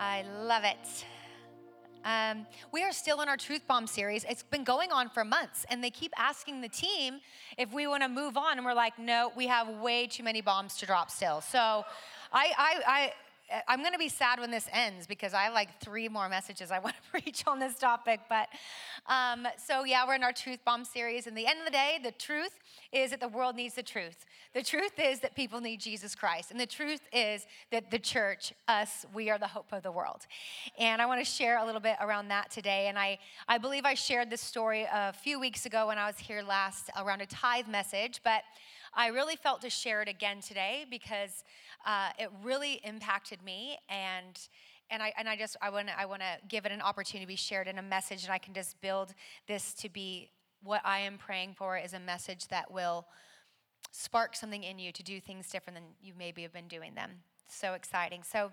I love it. Um, we are still in our Truth Bomb series. It's been going on for months, and they keep asking the team if we want to move on, and we're like, no, we have way too many bombs to drop still. So, I, I, I I'm going to be sad when this ends because I have like three more messages I want to preach on this topic. But um, so, yeah, we're in our Truth Bomb series. And the end of the day, the truth is that the world needs the truth. The truth is that people need Jesus Christ. And the truth is that the church, us, we are the hope of the world. And I want to share a little bit around that today. And I, I believe I shared this story a few weeks ago when I was here last around a tithe message. But I really felt to share it again today because uh, it really impacted me and and I, and I just I want to I want to give it an opportunity to be shared in a message and I can just build this to be what I am praying for is a message that will spark something in you to do things different than you maybe have been doing them. So exciting. So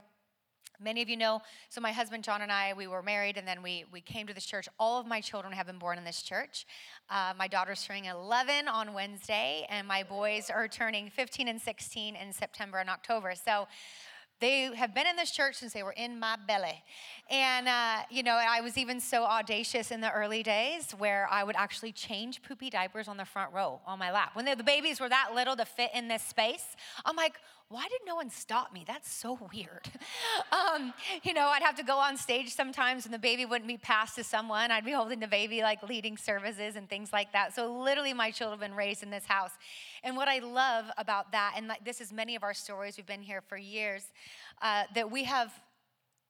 Many of you know, so my husband John and I, we were married and then we, we came to this church. All of my children have been born in this church. Uh, my daughter's turning 11 on Wednesday, and my boys are turning 15 and 16 in September and October. So they have been in this church since they were in my belly. And, uh, you know, I was even so audacious in the early days where I would actually change poopy diapers on the front row on my lap. When the babies were that little to fit in this space, I'm like, why did no one stop me? That's so weird. um, you know, I'd have to go on stage sometimes and the baby wouldn't be passed to someone. I'd be holding the baby, like leading services and things like that. So, literally, my children have been raised in this house. And what I love about that, and this is many of our stories, we've been here for years, uh, that we have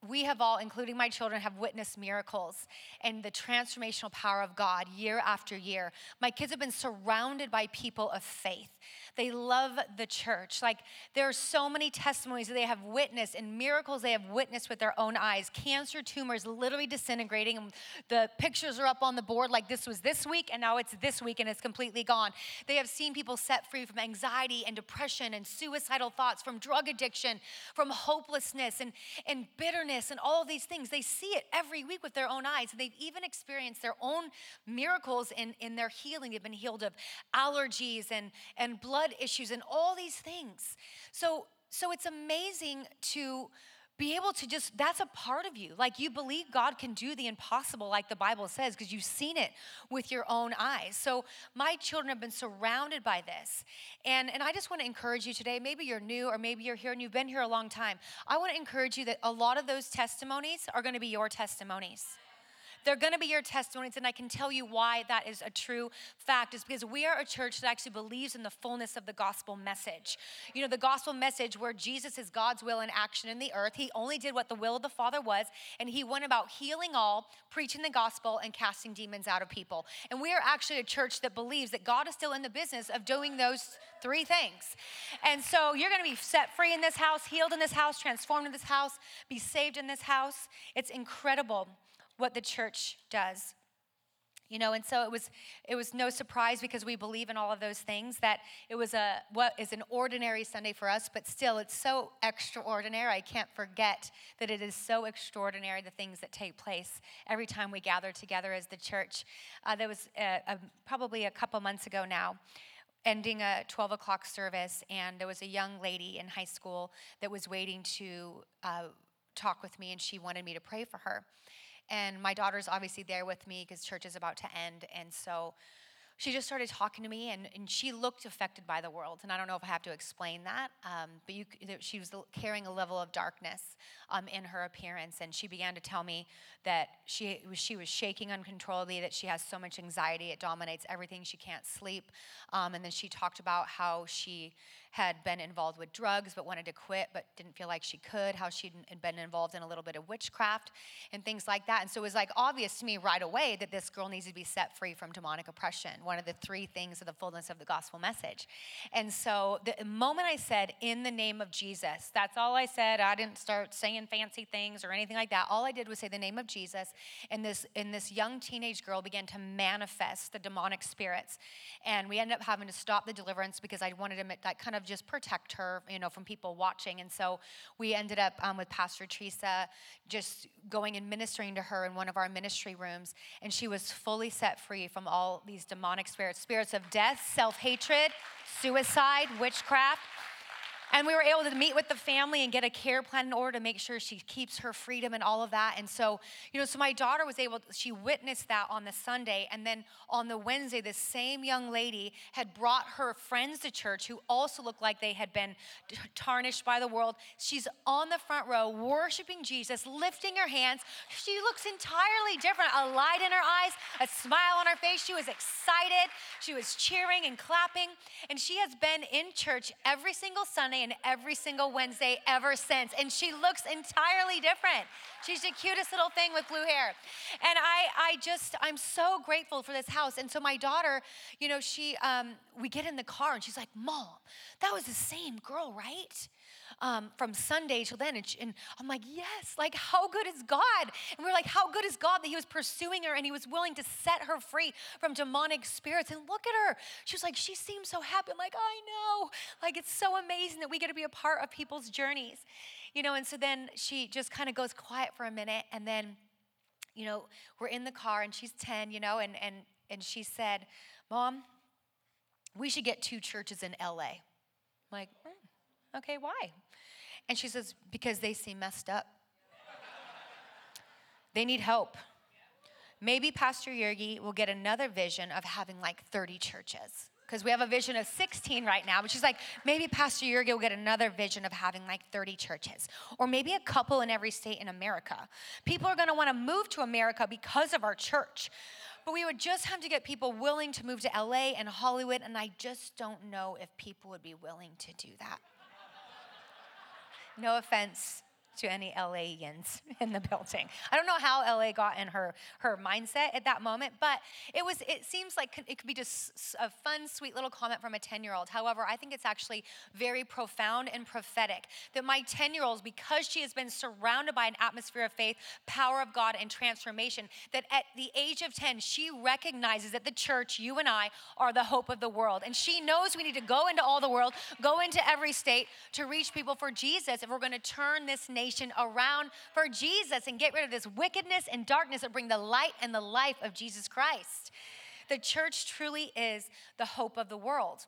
we have all, including my children, have witnessed miracles and the transformational power of God year after year. My kids have been surrounded by people of faith. They love the church. Like there are so many testimonies that they have witnessed and miracles they have witnessed with their own eyes. Cancer tumors literally disintegrating. The pictures are up on the board like this was this week and now it's this week and it's completely gone. They have seen people set free from anxiety and depression and suicidal thoughts, from drug addiction, from hopelessness and, and bitterness and all these things. They see it every week with their own eyes. And they've even experienced their own miracles in, in their healing. They've been healed of allergies and, and blood blood issues and all these things. So, so it's amazing to be able to just that's a part of you. Like you believe god can do the impossible like the bible says because you've seen it with your own eyes. So my children have been surrounded by this. And and i just want to encourage you today maybe you're new or maybe you're here and you've been here a long time i want to encourage you that a lot of those testimonies are going to be your testimonies they're going to be your testimonies, and I can tell you why that is a true fact. Is because we are a church that actually believes in the fullness of the gospel message. You know, the gospel message where Jesus is God's will in action in the earth. He only did what the will of the Father was, and he went about healing all, preaching the gospel, and casting demons out of people. And we are actually a church that believes that God is still in the business of doing those three things. And so you're going to be set free in this house, healed in this house, transformed in this house, be saved in this house. It's incredible what the church does. You know and so it was it was no surprise because we believe in all of those things that it was a what is an ordinary sunday for us but still it's so extraordinary. I can't forget that it is so extraordinary the things that take place every time we gather together as the church. Uh, there was a, a, probably a couple months ago now ending a 12 o'clock service and there was a young lady in high school that was waiting to uh, talk with me and she wanted me to pray for her and my daughter's obviously there with me because church is about to end. And so she just started talking to me, and, and she looked affected by the world. And I don't know if I have to explain that, um, but you, she was carrying a level of darkness um, in her appearance. And she began to tell me that she, she was shaking uncontrollably, that she has so much anxiety, it dominates everything. She can't sleep. Um, and then she talked about how she had been involved with drugs but wanted to quit but didn't feel like she could, how she'd been involved in a little bit of witchcraft and things like that. And so it was like obvious to me right away that this girl needs to be set free from demonic oppression, one of the three things of the fullness of the gospel message. And so the moment I said, in the name of Jesus, that's all I said. I didn't start saying fancy things or anything like that. All I did was say the name of Jesus, and this, and this young teenage girl began to manifest the demonic spirits. And we ended up having to stop the deliverance because I wanted to like, kind of just protect her, you know, from people watching. And so we ended up um, with Pastor Teresa just going and ministering to her in one of our ministry rooms. And she was fully set free from all these demonic spirits spirits of death, self hatred, suicide, witchcraft. And we were able to meet with the family and get a care plan in order to make sure she keeps her freedom and all of that. And so, you know, so my daughter was able, she witnessed that on the Sunday. And then on the Wednesday, the same young lady had brought her friends to church who also looked like they had been tarnished by the world. She's on the front row worshiping Jesus, lifting her hands. She looks entirely different a light in her eyes, a smile on her face. She was excited. She was cheering and clapping. And she has been in church every single Sunday and every single Wednesday ever since. And she looks entirely different. She's the cutest little thing with blue hair. And I, I just, I'm so grateful for this house. And so my daughter, you know, she, um, we get in the car and she's like, Mom, that was the same girl, right? Um, from Sunday till then. And, and, I'm like, yes, like how good is God? And we're like, how good is God that He was pursuing her and He was willing to set her free from demonic spirits? And look at her. She was like, she seems so happy. I'm like, I know. Like it's so amazing that we get to be a part of people's journeys, you know. And so then she just kind of goes quiet for a minute, and then, you know, we're in the car, and she's 10, you know, and and and she said, Mom, we should get two churches in LA. I'm like, mm, okay, why? And she says, Because they seem messed up. they need help. Maybe Pastor Yergi will get another vision of having like 30 churches. Because we have a vision of 16 right now, but she's like, maybe Pastor Yergi will get another vision of having like 30 churches, or maybe a couple in every state in America. People are gonna wanna move to America because of our church. But we would just have to get people willing to move to LA and Hollywood, and I just don't know if people would be willing to do that. No offense to any LAians in the building. I don't know how LA got in her her mindset at that moment, but it was it seems like it could be just a fun sweet little comment from a 10-year-old. However, I think it's actually very profound and prophetic that my 10-year-old because she has been surrounded by an atmosphere of faith, power of God and transformation that at the age of 10 she recognizes that the church, you and I are the hope of the world. And she knows we need to go into all the world, go into every state to reach people for Jesus if we're going to turn this nation nation around for Jesus and get rid of this wickedness and darkness and bring the light and the life of Jesus Christ. The church truly is the hope of the world.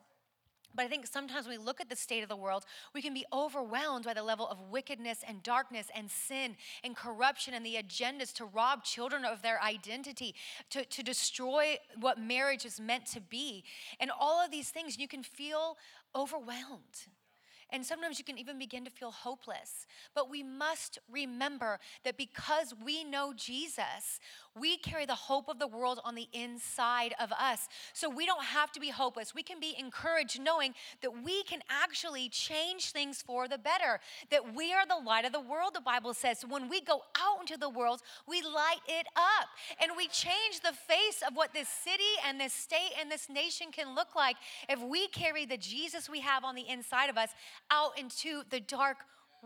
But I think sometimes when we look at the state of the world, we can be overwhelmed by the level of wickedness and darkness and sin and corruption and the agendas to rob children of their identity, to, to destroy what marriage is meant to be. And all of these things, you can feel overwhelmed. And sometimes you can even begin to feel hopeless. But we must remember that because we know Jesus, we carry the hope of the world on the inside of us. So we don't have to be hopeless. We can be encouraged knowing that we can actually change things for the better, that we are the light of the world, the Bible says. So when we go out into the world, we light it up and we change the face of what this city and this state and this nation can look like if we carry the Jesus we have on the inside of us out into the dark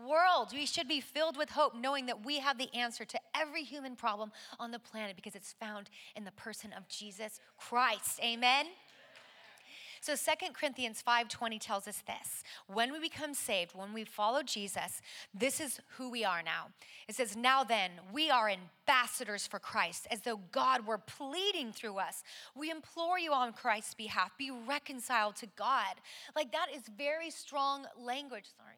world. We should be filled with hope, knowing that we have the answer to every human problem on the planet because it's found in the person of Jesus Christ. Amen. So 2 Corinthians 5:20 tells us this. When we become saved, when we follow Jesus, this is who we are now. It says, "Now then, we are ambassadors for Christ, as though God were pleading through us. We implore you on Christ's behalf, be reconciled to God." Like that is very strong language. Sorry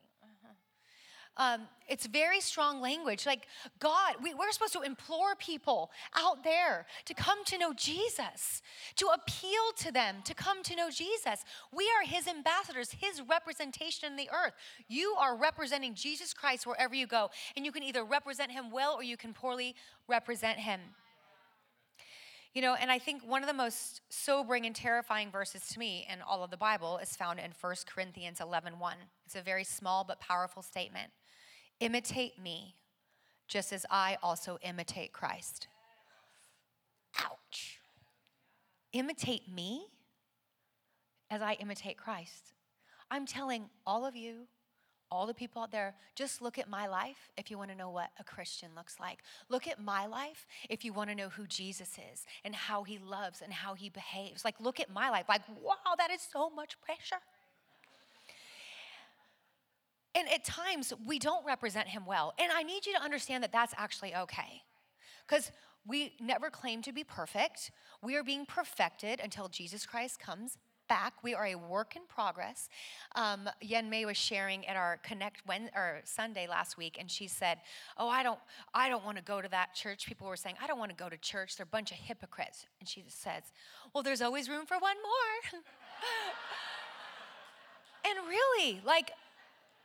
um, it's very strong language. Like, God, we, we're supposed to implore people out there to come to know Jesus, to appeal to them to come to know Jesus. We are His ambassadors, His representation in the earth. You are representing Jesus Christ wherever you go, and you can either represent Him well or you can poorly represent Him. You know, and I think one of the most sobering and terrifying verses to me in all of the Bible is found in 1 Corinthians 11 1. It's a very small but powerful statement. Imitate me, just as I also imitate Christ. Ouch. Imitate me as I imitate Christ. I'm telling all of you, all the people out there, just look at my life if you want to know what a Christian looks like. Look at my life if you want to know who Jesus is and how he loves and how he behaves. Like, look at my life. Like, wow, that is so much pressure. And at times, we don't represent him well. And I need you to understand that that's actually okay. Because we never claim to be perfect. We are being perfected until Jesus Christ comes back. We are a work in progress. Um, Yen May was sharing at our Connect when, or Sunday last week, and she said, "Oh, I don't, I don't want to go to that church." People were saying, "I don't want to go to church. They're a bunch of hypocrites." And she just says, "Well, there's always room for one more." and really, like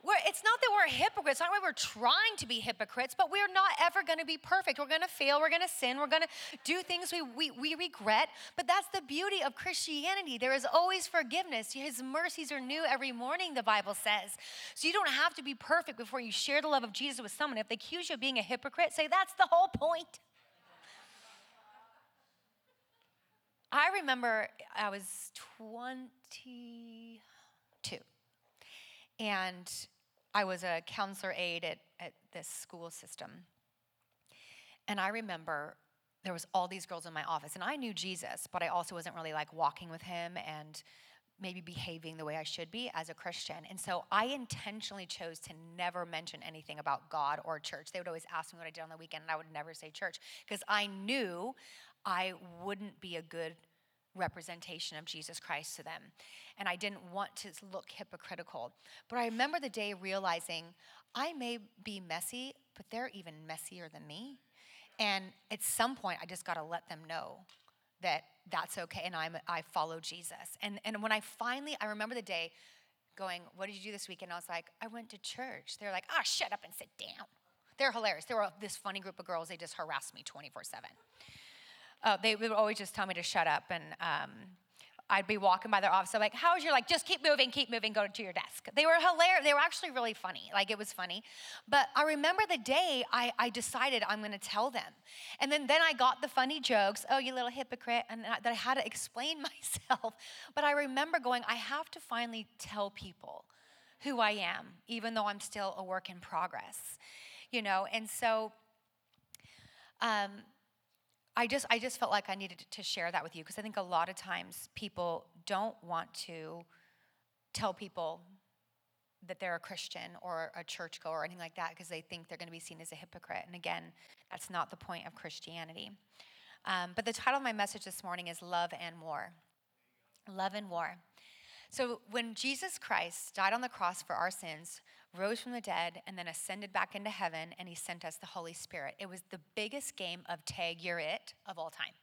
we're, it's not that we're hypocrites, not that we're trying to be hypocrites, but we're not ever going to be perfect. We're going to fail, we're going to sin, we're going to do things we, we, we regret. But that's the beauty of Christianity. There is always forgiveness. His mercies are new every morning, the Bible says. So you don't have to be perfect before you share the love of Jesus with someone. If they accuse you of being a hypocrite, say, that's the whole point. I remember I was 22 and I was a counselor aide at, at this school system. And I remember there was all these girls in my office, and I knew Jesus, but I also wasn't really like walking with him and maybe behaving the way I should be as a Christian. And so I intentionally chose to never mention anything about God or church. They would always ask me what I did on the weekend, and I would never say church because I knew I wouldn't be a good representation of Jesus Christ to them. And I didn't want to look hypocritical. But I remember the day realizing I may be messy, but they're even messier than me. And at some point, I just got to let them know that that's okay and I'm, I follow Jesus. And, and when I finally, I remember the day going, What did you do this weekend? I was like, I went to church. They're like, Oh, shut up and sit down. They're hilarious. They were this funny group of girls. They just harassed me 24 7 uh, they would always just tell me to shut up. And um, I'd be walking by their office. I'm like, how's your, like, just keep moving, keep moving, go to your desk. They were hilarious. They were actually really funny. Like, it was funny. But I remember the day I, I decided I'm going to tell them. And then, then I got the funny jokes. Oh, you little hypocrite. And that I had to explain myself. But I remember going, I have to finally tell people who I am, even though I'm still a work in progress. You know, and so, um, I just I just felt like I needed to share that with you because I think a lot of times people don't want to tell people that they're a Christian or a churchgoer or anything like that because they think they're going to be seen as a hypocrite. And again, that's not the point of Christianity. Um, but the title of my message this morning is Love and War. Love and War. So when Jesus Christ died on the cross for our sins, rose from the dead, and then ascended back into heaven, and he sent us the Holy Spirit. It was the biggest game of tag you're it of all time.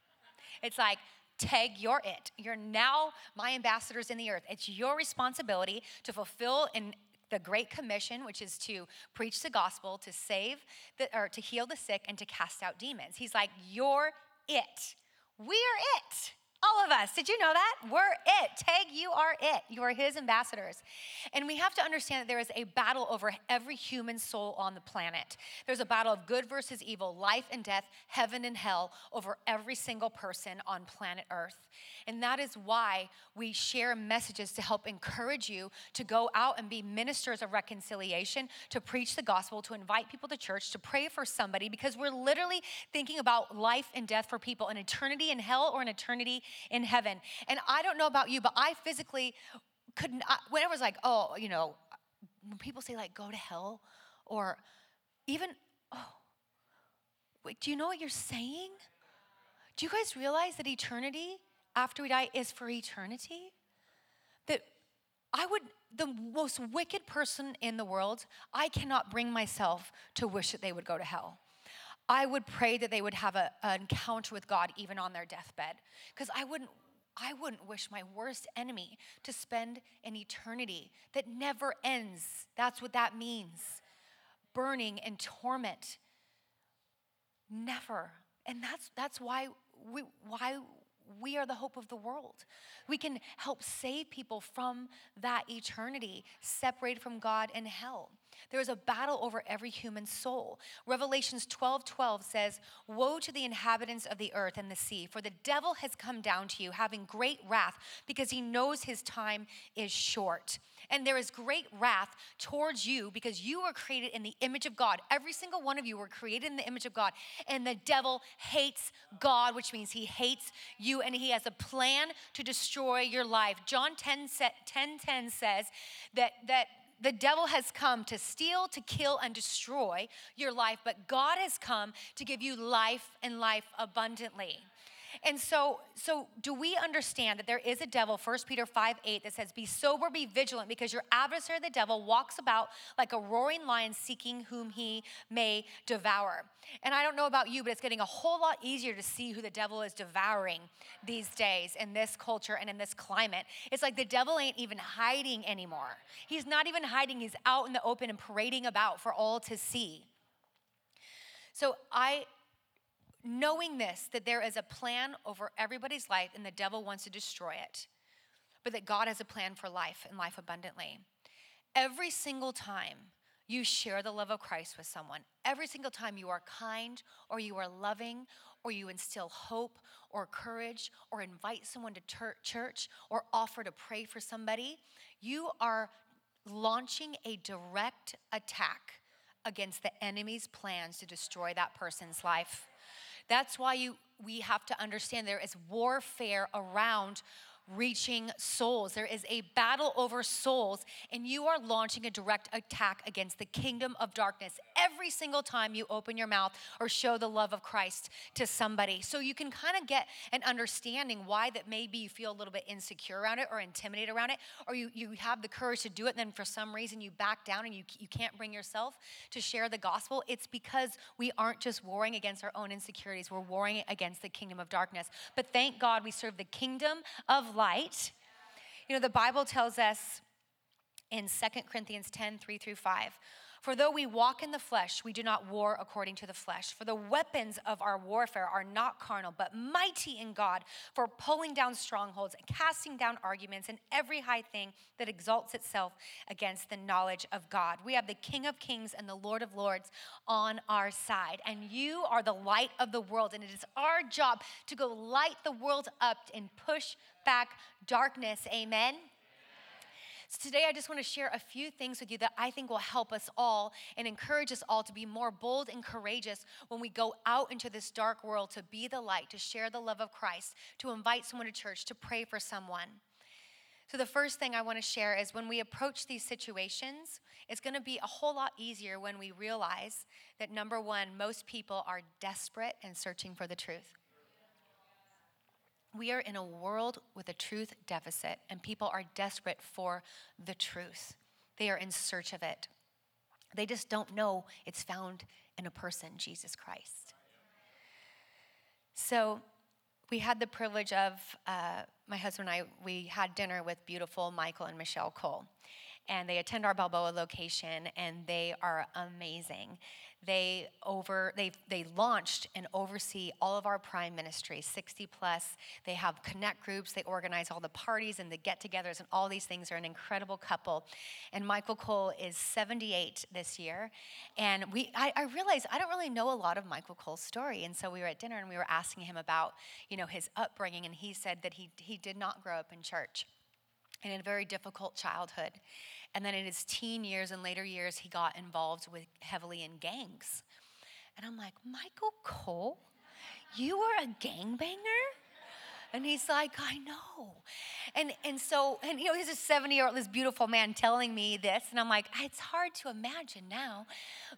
It's like, tag you're it. You're now my ambassadors in the earth. It's your responsibility to fulfill in the Great Commission, which is to preach the gospel, to save, the, or to heal the sick, and to cast out demons. He's like, you're it. We're it. All of us. Did you know that? We're it. Tag, you are it. You are his ambassadors. And we have to understand that there is a battle over every human soul on the planet. There's a battle of good versus evil, life and death, heaven and hell over every single person on planet Earth. And that is why we share messages to help encourage you to go out and be ministers of reconciliation, to preach the gospel, to invite people to church, to pray for somebody, because we're literally thinking about life and death for people, an eternity in hell or an eternity in heaven. And I don't know about you, but I physically couldn't, when it was like, oh, you know, when people say like go to hell or even, oh, wait, do you know what you're saying? Do you guys realize that eternity after we die is for eternity? That I would, the most wicked person in the world, I cannot bring myself to wish that they would go to hell. I would pray that they would have a, an encounter with God even on their deathbed. Because I wouldn't, I wouldn't wish my worst enemy to spend an eternity that never ends. That's what that means. Burning and torment. Never. And that's that's why we, why we are the hope of the world. We can help save people from that eternity, separated from God and hell. There is a battle over every human soul. Revelations 12 12 says, Woe to the inhabitants of the earth and the sea, for the devil has come down to you, having great wrath, because he knows his time is short. And there is great wrath towards you because you were created in the image of God. Every single one of you were created in the image of God. And the devil hates God, which means he hates you and he has a plan to destroy your life. John 10 10, 10 says that, that the devil has come to steal, to kill, and destroy your life, but God has come to give you life and life abundantly. And so, so do we understand that there is a devil, 1 Peter 5 8, that says, Be sober, be vigilant, because your adversary, the devil, walks about like a roaring lion seeking whom he may devour. And I don't know about you, but it's getting a whole lot easier to see who the devil is devouring these days in this culture and in this climate. It's like the devil ain't even hiding anymore. He's not even hiding, he's out in the open and parading about for all to see. So I knowing this, that there is a plan over everybody's life and the devil wants to destroy it, but that God has a plan for life and life abundantly. Every single time you share the love of Christ with someone, every single time you are kind or you are loving or you instill hope or courage or invite someone to church or offer to pray for somebody, you are launching a direct attack against the enemy's plans to destroy that person's life. That's why you, we have to understand there is warfare around reaching souls. There is a battle over souls, and you are launching a direct attack against the kingdom of darkness every single time you open your mouth or show the love of Christ to somebody. So you can kind of get an understanding why that maybe you feel a little bit insecure around it or intimidated around it, or you, you have the courage to do it, and then for some reason you back down and you, you can't bring yourself to share the gospel. It's because we aren't just warring against our own insecurities, we're warring against the kingdom of darkness. But thank God we serve the kingdom of light. You know, the Bible tells us in 2 Corinthians 10 3 through 5. For though we walk in the flesh, we do not war according to the flesh. For the weapons of our warfare are not carnal, but mighty in God for pulling down strongholds and casting down arguments and every high thing that exalts itself against the knowledge of God. We have the King of Kings and the Lord of Lords on our side, and you are the light of the world, and it is our job to go light the world up and push back darkness. Amen. So today I just want to share a few things with you that I think will help us all and encourage us all to be more bold and courageous when we go out into this dark world to be the light, to share the love of Christ, to invite someone to church, to pray for someone. So, the first thing I want to share is when we approach these situations, it's going to be a whole lot easier when we realize that number one, most people are desperate and searching for the truth. We are in a world with a truth deficit, and people are desperate for the truth. They are in search of it. They just don't know it's found in a person, Jesus Christ. So, we had the privilege of, uh, my husband and I, we had dinner with beautiful Michael and Michelle Cole. And they attend our Balboa location, and they are amazing. They over they they launched and oversee all of our prime ministries, 60 plus. They have connect groups, they organize all the parties and the get-togethers and all these things. Are an incredible couple. And Michael Cole is 78 this year. And we I, I realized I don't really know a lot of Michael Cole's story. And so we were at dinner and we were asking him about, you know, his upbringing, and he said that he he did not grow up in church in a very difficult childhood. And then in his teen years and later years, he got involved with heavily in gangs. And I'm like, Michael Cole, you were a gangbanger? And he's like, I know. And and so, and you know, he's a 70 year old, this beautiful man telling me this. And I'm like, it's hard to imagine now.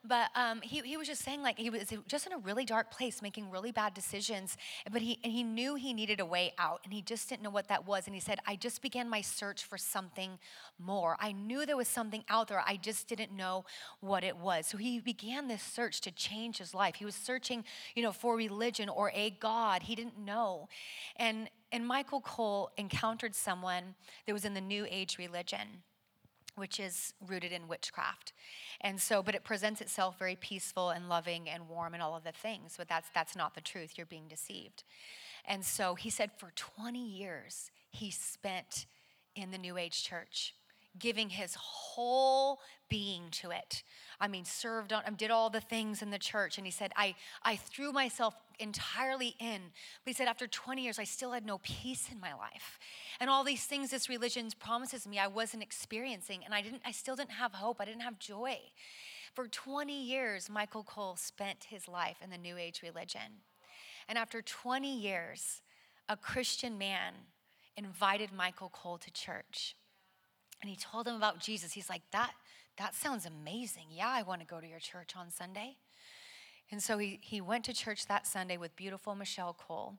But um, he, he was just saying, like, he was just in a really dark place, making really bad decisions. But he and he knew he needed a way out, and he just didn't know what that was. And he said, I just began my search for something more. I knew there was something out there. I just didn't know what it was. So he began this search to change his life. He was searching, you know, for religion or a God. He didn't know. And and Michael Cole encountered someone that was in the New Age religion. which is rooted in witchcraft. And so, but it presents itself very peaceful and loving and warm and all of the things, but that's, that's not the truth. You're being deceived. And so he said for 20 years, he spent in the New Age church giving his whole being to it. I mean, served on, um, did all the things in the church. And he said, I, I threw myself entirely in. But he said, after 20 years, I still had no peace in my life. And all these things this religion promises me I wasn't experiencing. And I didn't, I still didn't have hope. I didn't have joy. For 20 years, Michael Cole spent his life in the New Age religion. And after 20 years, a Christian man invited Michael Cole to church. And he told him about Jesus. He's like, that, that sounds amazing. Yeah, I want to go to your church on Sunday. And so he, he went to church that Sunday with beautiful Michelle Cole.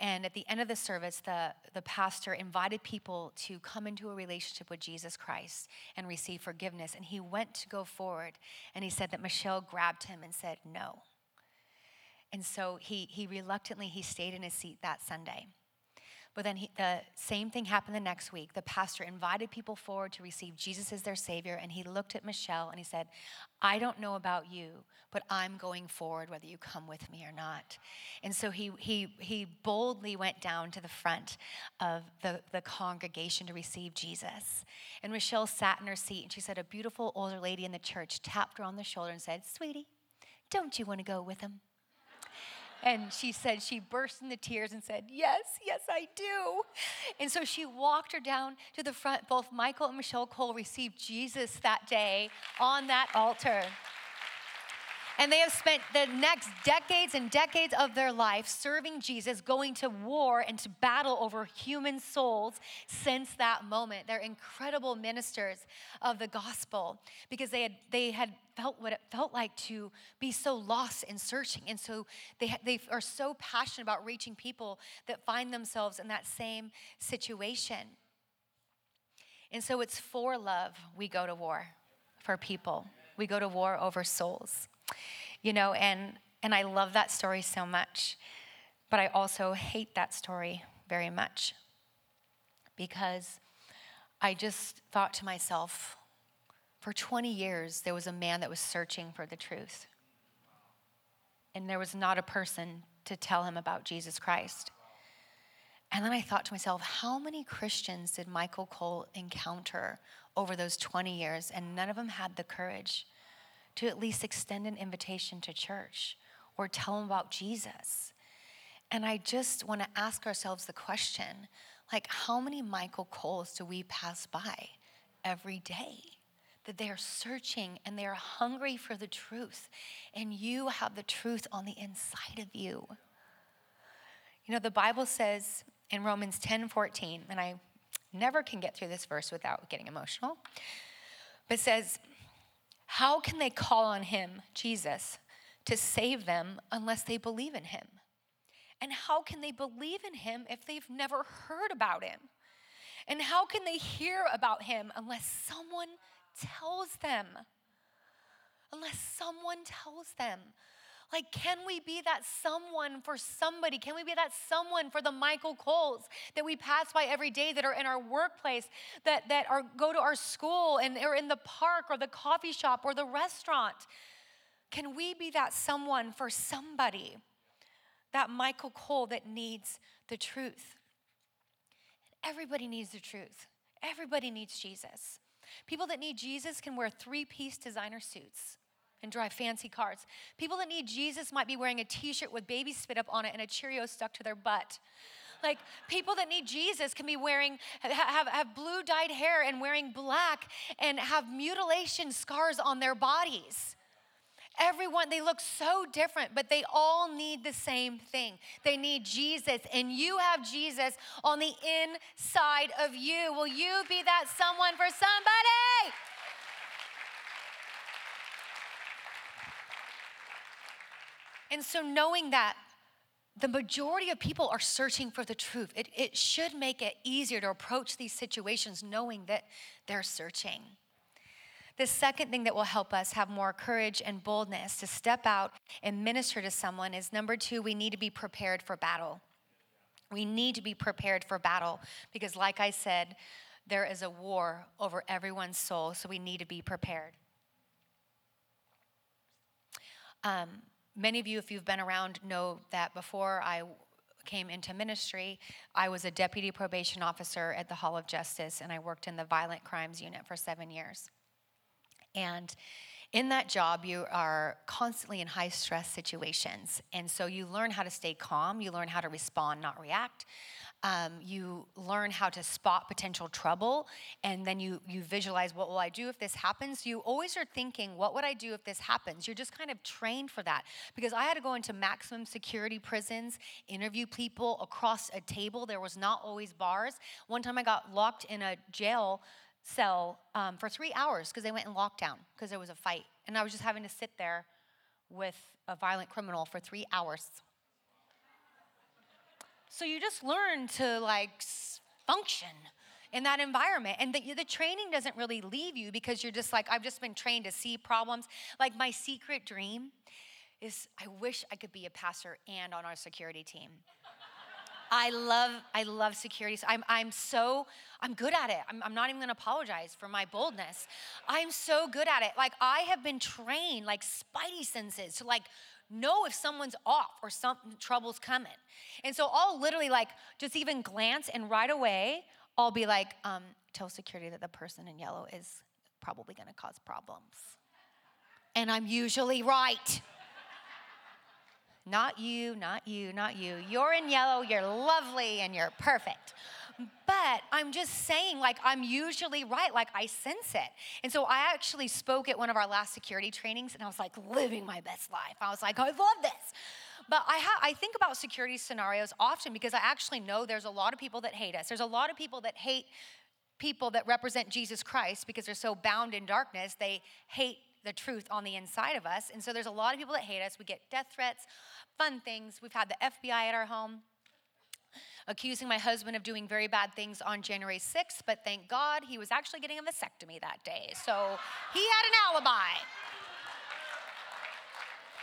And at the end of the service, the, the pastor invited people to come into a relationship with Jesus Christ and receive forgiveness. And he went to go forward, and he said that Michelle grabbed him and said, No. And so he, he reluctantly, he stayed in his seat that Sunday. But then he, the same thing happened the next week. The pastor invited people forward to receive Jesus as their Savior, and he looked at Michelle and he said, I don't know about you, but I'm going forward whether you come with me or not. And so he, he, he boldly went down to the front of the, the congregation to receive Jesus. And Michelle sat in her seat, and she said, A beautiful older lady in the church tapped her on the shoulder and said, Sweetie, don't you want to go with him? And she said, she burst into tears and said, Yes, yes, I do. And so she walked her down to the front. Both Michael and Michelle Cole received Jesus that day on that altar. And they have spent the next decades and decades of their life serving Jesus, going to war and to battle over human souls since that moment. They're incredible ministers of the gospel because they had, they had felt what it felt like to be so lost and searching. And so they, they are so passionate about reaching people that find themselves in that same situation. And so it's for love we go to war for people. We go to war over souls you know, and, and I love that story so much. But I also hate that story very much because I just thought to myself, for 20 years, there was a man that was searching for the truth. And there was not a person to tell him about Jesus Christ. And then I thought to myself, how many Christians did Michael Cole encounter over those 20 years? And none of them had the courage to at least extend an invitation to church or tell them about Jesus. And I just want to ask ourselves the question like, how many Michael Coles do we pass by every day? That they are searching and they are hungry for the truth, and you have the truth on the inside of you. You know, the Bible says in Romans 10 14, and I never can get through this verse without getting emotional, but says, how can they call on him, Jesus, to save them unless they believe in him? And how can they believe in him if they've never heard about him? And how can they hear about him unless someone tells them? Unless someone tells them. Like, can we be that someone for somebody? Can we be that someone for the Michael Coles that we pass by every day that are in our workplace, that, that are go to our school and are in the park or the coffee shop or the restaurant? Can we be that someone for somebody, that Michael Cole that needs the truth? Everybody needs the truth. Everybody needs Jesus. People that need Jesus can wear three piece designer suits and drive fancy cars. People that need Jesus might be wearing a t shirt with baby spit up on it and a Cheerio stuck to their butt. Like people that need Jesus can be wearing, have, have blue dyed hair and wearing black and have mutilation scars on their bodies. Everyone, they look so different, but they all need the same thing. They need Jesus, and you have Jesus on the inside of you. Will you be that someone for somebody? And so, knowing that the majority of people are searching for the truth, it, it should make it easier to approach these situations knowing that they're searching. The second thing that will help us have more courage and boldness to step out and minister to someone is number two, we need to be prepared for battle. We need to be prepared for battle because, like I said, there is a war over everyone's soul, so we need to be prepared. Um, many of you, if you've been around, know that before I came into ministry, I was a deputy probation officer at the Hall of Justice, and I worked in the violent crimes unit for seven years. And in that job, you are constantly in high stress situations. And so you learn how to stay calm, you learn how to respond, not react. Um, you learn how to spot potential trouble, and then you, you visualize what will I do if this happens. You always are thinking, what would I do if this happens? You're just kind of trained for that. Because I had to go into maximum security prisons, interview people across a table. There was not always bars. One time I got locked in a jail cell um, for three hours because they went in lockdown because there was a fight. And I was just having to sit there with a violent criminal for three hours. So you just learn to like function in that environment. And the, the training doesn't really leave you because you're just like, I've just been trained to see problems. Like my secret dream is I wish I could be a pastor and on our security team. I love, I love security. So I'm, I'm so, I'm good at it. I'm, I'm not even gonna apologize for my boldness. I'm so good at it. Like I have been trained, like spidey senses, to like know if someone's off or some trouble's coming. And so I'll literally like just even glance and right away I'll be like, um, tell security that the person in yellow is probably gonna cause problems. And I'm usually right. Not you, not you, not you. You're in yellow, you're lovely, and you're perfect. But I'm just saying, like, I'm usually right. Like, I sense it. And so I actually spoke at one of our last security trainings, and I was like, living my best life. I was like, I love this. But I, ha- I think about security scenarios often because I actually know there's a lot of people that hate us. There's a lot of people that hate people that represent Jesus Christ because they're so bound in darkness. They hate the truth on the inside of us. And so there's a lot of people that hate us. We get death threats, fun things. We've had the FBI at our home accusing my husband of doing very bad things on January 6th, but thank God he was actually getting a vasectomy that day. So he had an alibi.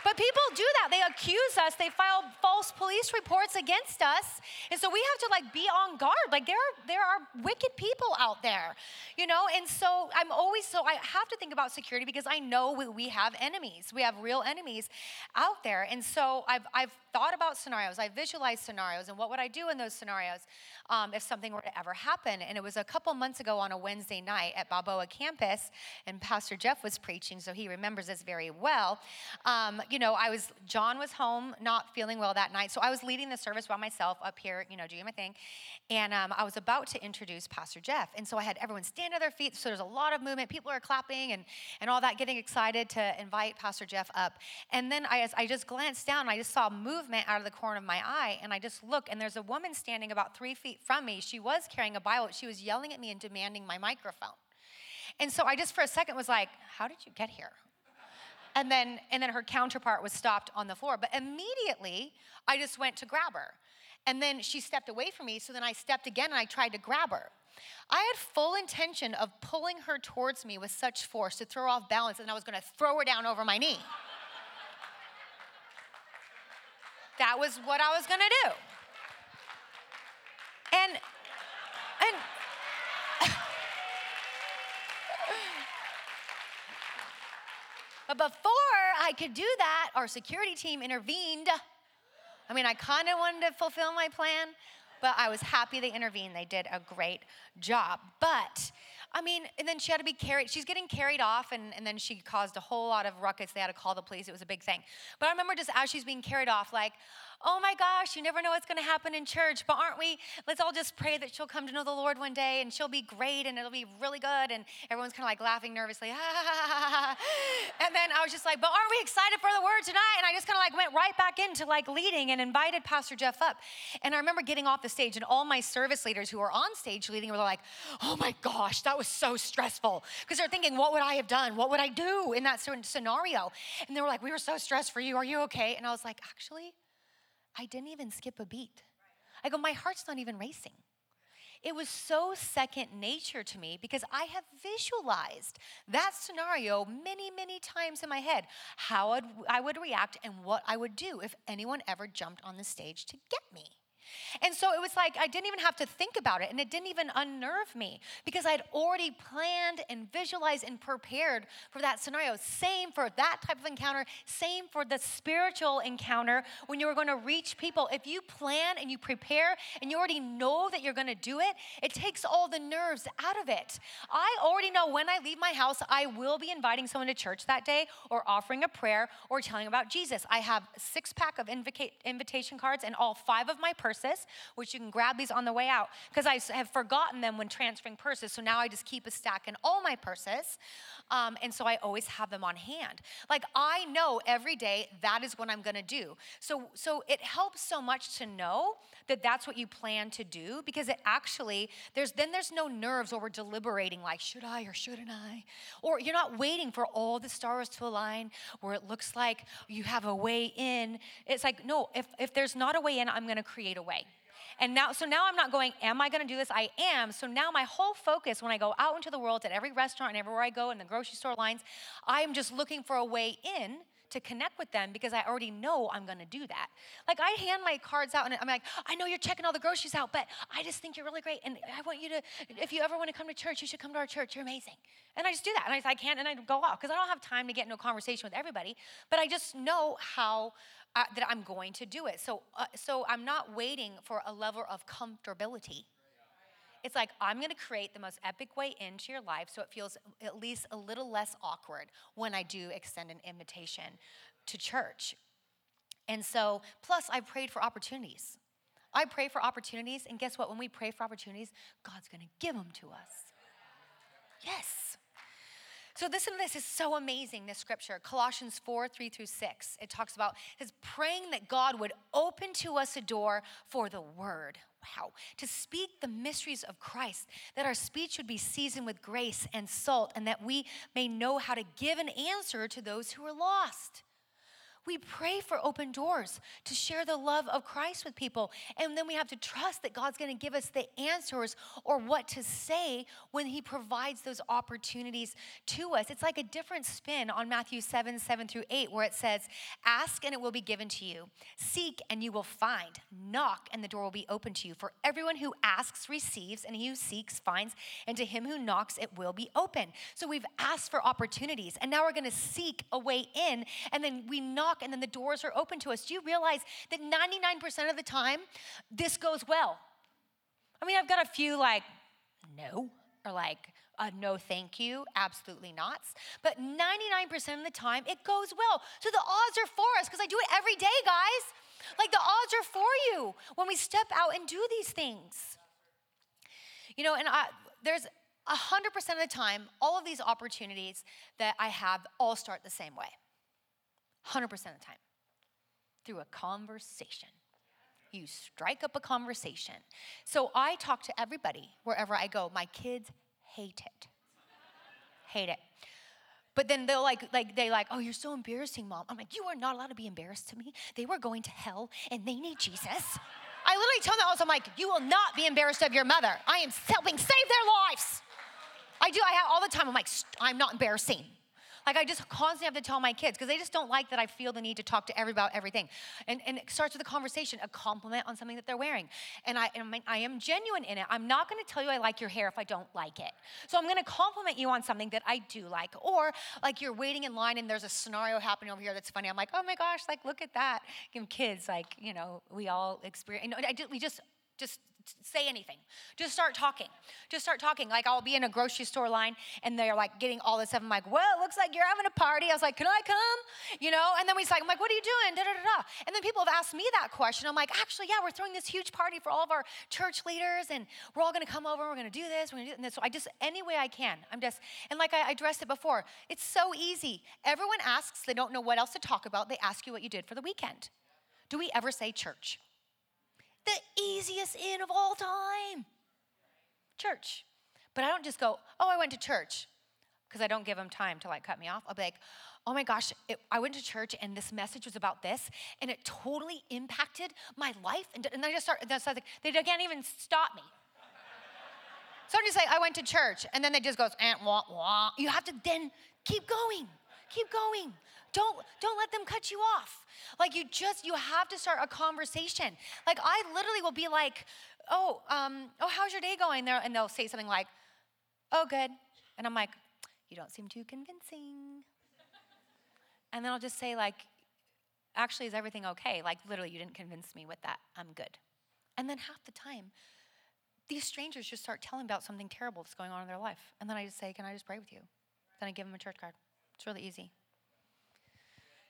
But people do that. They accuse us. They file false police reports against us. And so we have to like be on guard. Like there are there are wicked people out there. You know, and so I'm always so I have to think about security because I know we, we have enemies. We have real enemies out there. And so I've I've thought about scenarios. I visualized scenarios and what would I do in those scenarios um, if something were to ever happen. And it was a couple months ago on a Wednesday night at Balboa campus, and Pastor Jeff was preaching, so he remembers this very well. Um, you know, I was, John was home, not feeling well that night. So I was leading the service by myself up here, you know, doing my thing. And um, I was about to introduce Pastor Jeff. And so I had everyone stand to their feet. So there's a lot of movement. People are clapping and, and all that, getting excited to invite Pastor Jeff up. And then I, I just glanced down I just saw movement out of the corner of my eye. And I just look, and there's a woman standing about three feet from me. She was carrying a Bible. She was yelling at me and demanding my microphone. And so I just for a second was like, How did you get here? And then and then her counterpart was stopped on the floor. But immediately i just went to grab her. And then she stepped away from me so then i stepped again and i tried to grab her. I had full intention of pulling her towards me with such force to throw off balance and i was going to throw her down over my knee. That was what i was going to do. And and But before I could do that, our security team intervened. I mean, I kind of wanted to fulfill my plan, but I was happy they intervened. They did a great job. But I mean, and then she had to be carried. She's getting carried off, and, and then she caused a whole lot of ruckus. They had to call the police. It was a big thing. But I remember just as she's being carried off, like, oh my gosh, you never know what's going to happen in church, but aren't we? Let's all just pray that she'll come to know the Lord one day and she'll be great and it'll be really good. And everyone's kind of like laughing nervously. and then I was just like, but aren't we excited for the word tonight? And I just kind of like went right back into like leading and invited Pastor Jeff up. And I remember getting off the stage and all my service leaders who were on stage leading were like, oh my gosh, that was so stressful. Because they're thinking, what would I have done? What would I do in that scenario? And they were like, we were so stressed for you. Are you okay? And I was like, actually, I didn't even skip a beat. I go, my heart's not even racing. It was so second nature to me because I have visualized that scenario many, many times in my head, how I would react and what I would do if anyone ever jumped on the stage to get me. And so it was like I didn't even have to think about it and it didn't even unnerve me because I'd already planned and visualized and prepared for that scenario. Same for that type of encounter, same for the spiritual encounter when you were going to reach people. If you plan and you prepare and you already know that you're going to do it, it takes all the nerves out of it. I already know when I leave my house, I will be inviting someone to church that day or offering a prayer or telling about Jesus. I have six pack of invica- invitation cards and all five of my purses, which you can grab these on the way out because I have forgotten them when transferring purses. So now I just keep a stack in all my purses. Um, and so I always have them on hand. Like I know every day that is what I'm going to do. So so it helps so much to know that that's what you plan to do because it actually there's then there's no nerves or we're deliberating like should I or shouldn't I? Or you're not waiting for all the stars to align where it looks like you have a way in. It's like no, if if there's not a way in, I'm going to create a way. And now, so now I'm not going, am I gonna do this? I am. So now my whole focus when I go out into the world at every restaurant and everywhere I go in the grocery store lines, I am just looking for a way in to connect with them because I already know I'm gonna do that. Like I hand my cards out and I'm like, I know you're checking all the groceries out, but I just think you're really great. And I want you to, if you ever wanna come to church, you should come to our church. You're amazing. And I just do that. And I, I can't, and I go off because I don't have time to get into a conversation with everybody, but I just know how uh, that I'm going to do it. So, uh, so I'm not waiting for a level of comfortability. It's like I'm going to create the most epic way into your life so it feels at least a little less awkward when I do extend an invitation to church. And so, plus, I prayed for opportunities. I pray for opportunities, and guess what? When we pray for opportunities, God's going to give them to us. Yes. So listen to this is so amazing, this scripture. Colossians 4, 3 through 6. It talks about his praying that God would open to us a door for the word. Wow. To speak the mysteries of Christ, that our speech would be seasoned with grace and salt, and that we may know how to give an answer to those who are lost. We pray for open doors to share the love of Christ with people. And then we have to trust that God's going to give us the answers or what to say when He provides those opportunities to us. It's like a different spin on Matthew 7 7 through 8, where it says, Ask and it will be given to you, seek and you will find, knock and the door will be open to you. For everyone who asks receives, and he who seeks finds, and to him who knocks it will be open. So we've asked for opportunities, and now we're going to seek a way in, and then we knock and then the doors are open to us. Do you realize that 99% of the time, this goes well? I mean, I've got a few like, no, or like, uh, no, thank you, absolutely not. But 99% of the time, it goes well. So the odds are for us because I do it every day, guys. Like the odds are for you when we step out and do these things. You know, and I, there's 100% of the time, all of these opportunities that I have all start the same way. 100% of the time through a conversation. You strike up a conversation. So I talk to everybody wherever I go. My kids hate it. hate it. But then they'll like, like they like, oh, you're so embarrassing, mom. I'm like, you are not allowed to be embarrassed to me. They were going to hell and they need Jesus. I literally tell them also, I'm like, you will not be embarrassed of your mother. I am helping save their lives. I do. I have all the time. I'm like, I'm not embarrassing. Like I just constantly have to tell my kids because they just don't like that I feel the need to talk to everybody about everything. And, and it starts with a conversation, a compliment on something that they're wearing. And I, and I am genuine in it. I'm not going to tell you I like your hair if I don't like it. So I'm going to compliment you on something that I do like. Or like you're waiting in line and there's a scenario happening over here that's funny. I'm like, oh my gosh, like look at that. Give kids, like, you know, we all experience, you know, I we just, just say anything. Just start talking. Just start talking. Like I'll be in a grocery store line and they're like getting all this stuff. I'm like, well, it looks like you're having a party. I was like, can I come? You know? And then we like, I'm like, what are you doing? Da, da, da, da. And then people have asked me that question. I'm like, actually, yeah, we're throwing this huge party for all of our church leaders and we're all gonna come over. We're gonna do this. We're gonna do this. So I just, any way I can. I'm just, and like I addressed it before, it's so easy. Everyone asks, they don't know what else to talk about. They ask you what you did for the weekend. Do we ever say church? The easiest in of all time church. But I don't just go, oh, I went to church, because I don't give them time to like cut me off. I'll be like, oh my gosh, it, I went to church and this message was about this, and it totally impacted my life. And, and I just start, that's like, they can't even stop me. So I'm just like, I went to church, and then they just goes, and wah, wah. You have to then keep going, keep going. Don't don't let them cut you off. Like you just you have to start a conversation. Like I literally will be like, "Oh, um, oh, how's your day going?" There, and they'll say something like, "Oh, good," and I'm like, "You don't seem too convincing." And then I'll just say like, "Actually, is everything okay?" Like literally, you didn't convince me with that. I'm good. And then half the time, these strangers just start telling about something terrible that's going on in their life. And then I just say, Can I just pray with you? Then I give them a church card. It's really easy.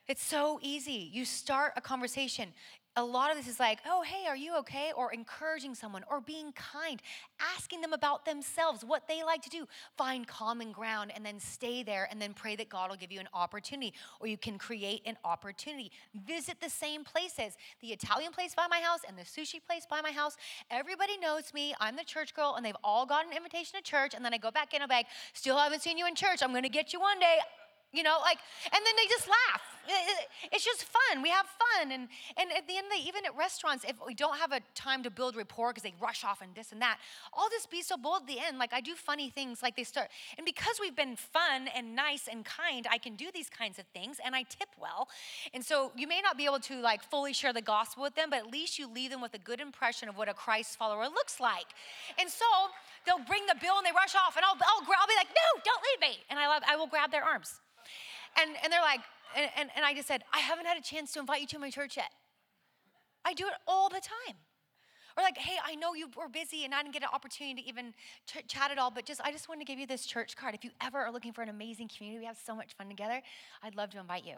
It's so easy. You start a conversation. A lot of this is like, oh, hey, are you okay? Or encouraging someone, or being kind, asking them about themselves, what they like to do. Find common ground and then stay there and then pray that God will give you an opportunity, or you can create an opportunity. Visit the same places the Italian place by my house and the sushi place by my house. Everybody knows me. I'm the church girl, and they've all got an invitation to church. And then I go back in, I'm like, still haven't seen you in church. I'm gonna get you one day you know like and then they just laugh. It's just fun. We have fun. And and at the end of the even at restaurants if we don't have a time to build rapport because they rush off and this and that i'll just be so bold at the end. Like i do funny things like they start and because we've been fun and nice and kind i can do these kinds of things and i tip well. And so you may not be able to like fully share the gospel with them but at least you leave them with a good impression of what a christ follower looks like. And so they'll bring the bill and they rush off and i'll, I'll, I'll be like no don't leave me. And i love i will grab their arms and, and they're like, and, and, and I just said, I haven't had a chance to invite you to my church yet. I do it all the time. Or like, hey, I know you were busy and I didn't get an opportunity to even ch- chat at all, but just I just wanted to give you this church card. If you ever are looking for an amazing community, we have so much fun together. I'd love to invite you.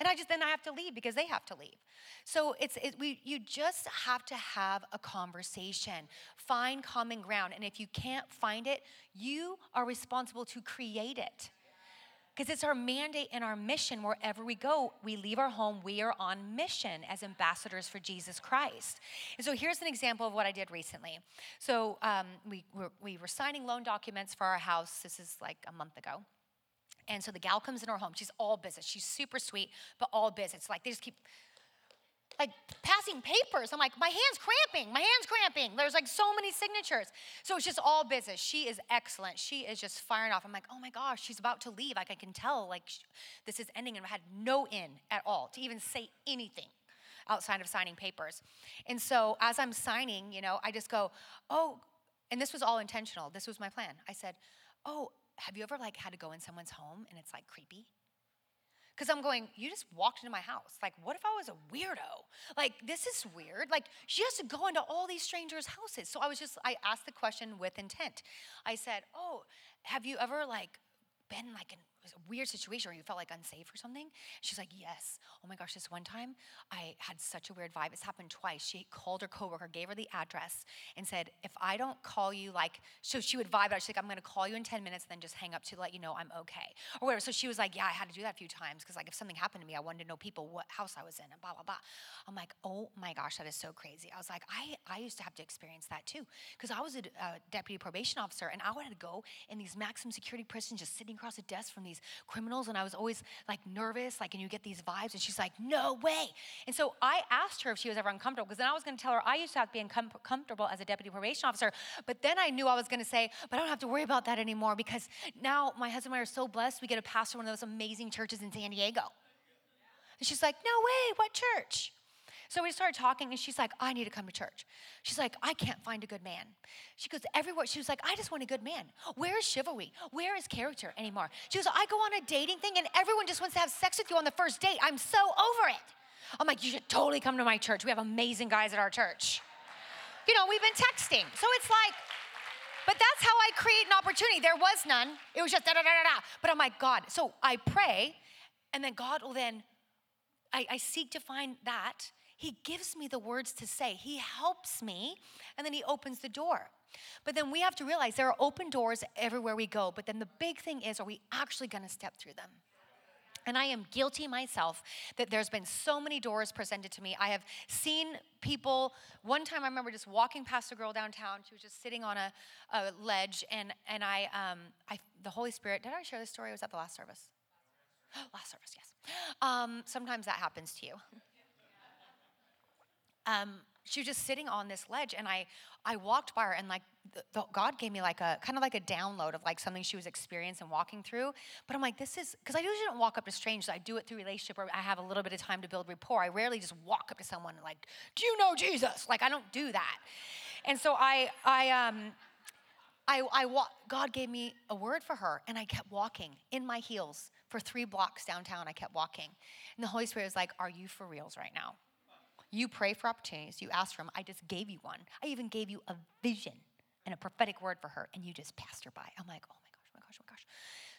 And I just then I have to leave because they have to leave. So it's it, we you just have to have a conversation, find common ground, and if you can't find it, you are responsible to create it because it's our mandate and our mission wherever we go. We leave our home, we are on mission as ambassadors for Jesus Christ. And so here's an example of what I did recently. So um, we, we were signing loan documents for our house. This is like a month ago. And so the gal comes in our home. She's all business. She's super sweet, but all business. Like they just keep like passing papers. I'm like, my hand's cramping, my hand's cramping. There's like so many signatures. So it's just all business. She is excellent. She is just firing off. I'm like, oh my gosh, she's about to leave. Like I can tell, like this is ending, and I had no in at all to even say anything outside of signing papers. And so as I'm signing, you know, I just go, oh, and this was all intentional. This was my plan. I said, oh, have you ever like had to go in someone's home and it's like creepy? Because I'm going, you just walked into my house. Like, what if I was a weirdo? Like, this is weird. Like, she has to go into all these strangers' houses. So I was just, I asked the question with intent. I said, oh, have you ever like been like in a weird situation where you felt like unsafe or something? She's like, Yes. Oh my gosh, this one time I had such a weird vibe. It's happened twice. She called her coworker, gave her the address, and said, If I don't call you, like, so she would vibe out. She's like, I'm gonna call you in 10 minutes and then just hang up to let you know I'm okay. Or whatever. So she was like, Yeah, I had to do that a few times because, like, if something happened to me, I wanted to know people what house I was in and blah, blah, blah. I'm like, Oh my gosh, that is so crazy. I was like, I, I used to have to experience that too because I was a, deputy probation officer and I would to go in these maximum security prisons just sitting across a desk from these criminals and I was always like nervous, like, and you get these vibes. And she's like, no way. And so I asked her if she was ever uncomfortable because then I was going to tell her I used to have to be uncomfortable as a deputy probation officer. But then I knew I was going to say, but I don't have to worry about that anymore because now my husband and I are so blessed. We get to pastor one of those amazing churches in San Diego. And she's like, no way, what church? So we started talking, and she's like, I need to come to church. She's like, I can't find a good man. She goes, everywhere. She was like, I just want a good man. Where is chivalry? Where is character anymore? She goes, I go on a dating thing, and everyone just wants to have sex with you on the first date. I'm so over it. I'm like, you should totally come to my church. We have amazing guys at our church. You know, we've been texting. So it's like, but that's how I create an opportunity. There was none. It was just da da da da da. But I'm like, God. So I pray, and then God will then, I, I seek to find that, he gives me the words to say. He helps me, and then He opens the door. But then we have to realize there are open doors everywhere we go. But then the big thing is, are we actually going to step through them? And I am guilty myself that there's been so many doors presented to me. I have seen people. One time I remember just walking past a girl downtown. She was just sitting on a, a ledge, and, and I, um, I, the Holy Spirit, did I share this story? was that the last service? last service, yes. Um, sometimes that happens to you. um, she was just sitting on this ledge and I, I walked by her and like the, the, God gave me like a kind of like a download of like something she was experiencing and walking through. But I'm like, this is because I usually don't walk up to strangers. I do it through relationship where I have a little bit of time to build rapport. I rarely just walk up to someone and like, do you know Jesus? Like I don't do that. And so I, I, um, I, I wa- God gave me a word for her, and I kept walking in my heels for three blocks downtown. I kept walking, and the Holy Spirit was like, "Are you for reals right now? You pray for opportunities. You ask for them. I just gave you one. I even gave you a vision and a prophetic word for her, and you just passed her by. I'm like, oh my gosh, oh my gosh, oh my gosh.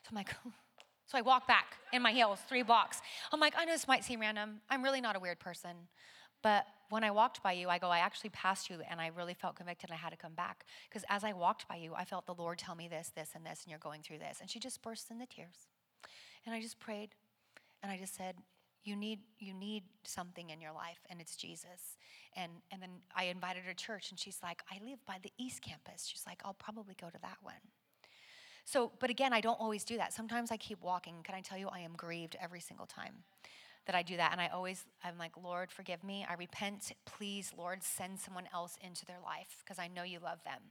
So I'm like, so I walk back in my heels, three blocks. I'm like, I know this might seem random. I'm really not a weird person. But when I walked by you, I go, I actually passed you and I really felt convicted and I had to come back. Because as I walked by you, I felt the Lord tell me this, this, and this, and you're going through this. And she just burst into tears. And I just prayed and I just said, you need you need something in your life and it's jesus. And and then i invited her to church and she's like i live by the east campus. She's like i'll probably go to that one. So but again i don't always do that. Sometimes i keep walking. Can i tell you i am grieved every single time that i do that. And i always i'm like lord forgive me. I repent. Please lord send someone else into their life because i know you love them.